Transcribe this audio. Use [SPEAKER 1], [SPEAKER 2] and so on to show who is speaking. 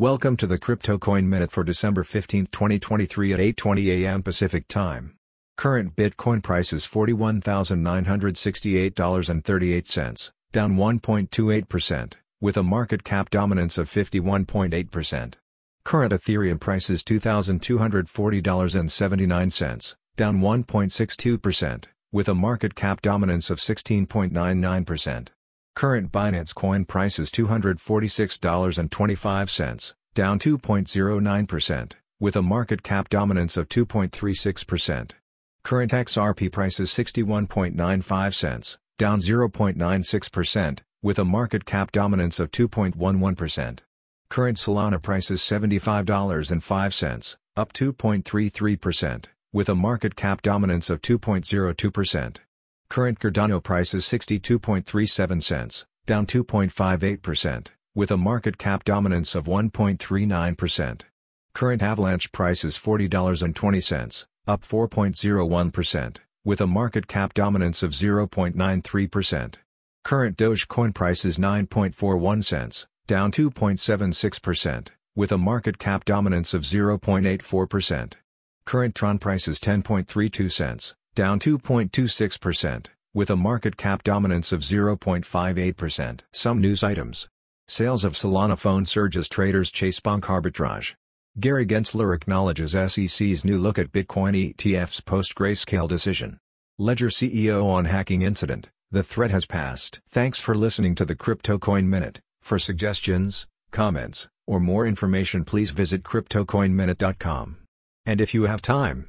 [SPEAKER 1] Welcome to the Crypto Coin Minute for December 15, 2023 at 8:20 a.m. Pacific Time. Current Bitcoin price is $41,968.38, down 1.28%, with a market cap dominance of 51.8%. Current Ethereum price is $2,240.79, down 1.62%, with a market cap dominance of 16.99%. Current Binance Coin price is $246.25, down 2.09%, with a market cap dominance of 2.36%. Current XRP price is 61.95 cents, down 0.96%, with a market cap dominance of 2.11%. Current Solana price is $75.05, up 2.33%, with a market cap dominance of 2.02%. Current Cardano price is 62.37 cents, down 2.58%, with a market cap dominance of 1.39%. Current Avalanche price is $40.20, up 4.01%, with a market cap dominance of 0.93%. Current Dogecoin price is 9.41 cents, down 2.76%, with a market cap dominance of 0.84%. Current Tron price is 10.32 cents, down 2.26%, with a market cap dominance of 0.58%. Some news items. Sales of Solana phone surges traders chase bonk arbitrage. Gary Gensler acknowledges SEC's new look at Bitcoin ETFs post-grayscale decision. Ledger CEO on hacking incident, the threat has passed. Thanks for listening to the Crypto Coin Minute. For suggestions, comments, or more information please visit CryptoCoinMinute.com. And if you have time,